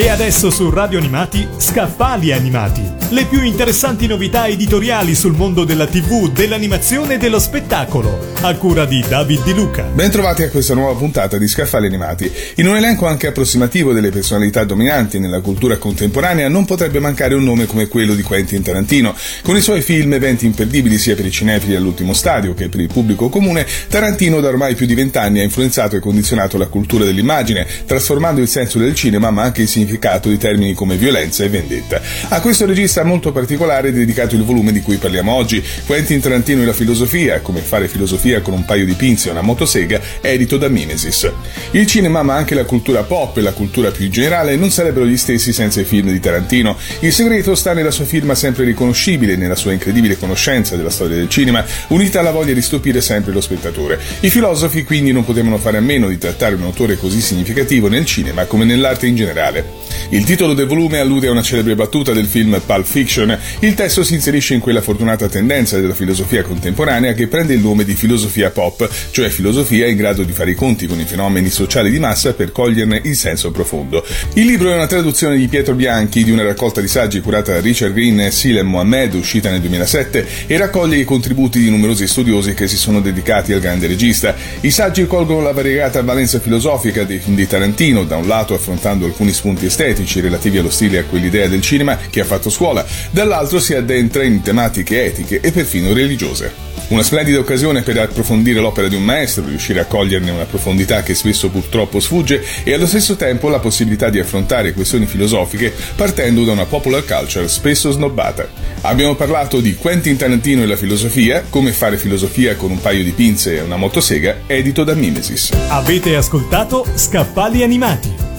E adesso su Radio Animati, Scaffali Animati. Le più interessanti novità editoriali sul mondo della TV, dell'animazione e dello spettacolo. A cura di David Di Luca. Bentrovati a questa nuova puntata di Scaffali Animati. In un elenco anche approssimativo delle personalità dominanti nella cultura contemporanea non potrebbe mancare un nome come quello di Quentin Tarantino. Con i suoi film eventi imperdibili sia per i cinefili all'ultimo stadio che per il pubblico comune, Tarantino da ormai più di vent'anni ha influenzato e condizionato la cultura dell'immagine, trasformando il senso del cinema ma anche il significato significato di termini come violenza e vendetta. A questo regista molto particolare è dedicato il volume di cui parliamo oggi, Quentin Tarantino e la filosofia, come fare filosofia con un paio di pinze e una motosega, edito da Mimesis. Il cinema, ma anche la cultura pop e la cultura più generale, non sarebbero gli stessi senza i film di Tarantino. Il segreto sta nella sua firma sempre riconoscibile, nella sua incredibile conoscenza della storia del cinema, unita alla voglia di stupire sempre lo spettatore. I filosofi quindi non potevano fare a meno di trattare un autore così significativo nel cinema come nell'arte in generale. Il titolo del volume allude a una celebre battuta del film Pulp Fiction. Il testo si inserisce in quella fortunata tendenza della filosofia contemporanea che prende il nome di filosofia pop, cioè filosofia in grado di fare i conti con i fenomeni sociali di massa per coglierne il senso profondo. Il libro è una traduzione di Pietro Bianchi di una raccolta di saggi curata da Richard Green e Silem Mohamed, uscita nel 2007, e raccoglie i contributi di numerosi studiosi che si sono dedicati al grande regista. I saggi colgono la variegata valenza filosofica dei film di Tarantino, da un lato affrontando alcuni spunti estetici relativi allo stile e a quell'idea del cinema che ha fatto scuola, dall'altro si addentra in tematiche etiche e perfino religiose. Una splendida occasione per approfondire l'opera di un maestro, riuscire a coglierne una profondità che spesso purtroppo sfugge e allo stesso tempo la possibilità di affrontare questioni filosofiche partendo da una popular culture spesso snobbata. Abbiamo parlato di Quentin Tarantino e la filosofia, come fare filosofia con un paio di pinze e una motosega, edito da Mimesis. Avete ascoltato Scaffali Animati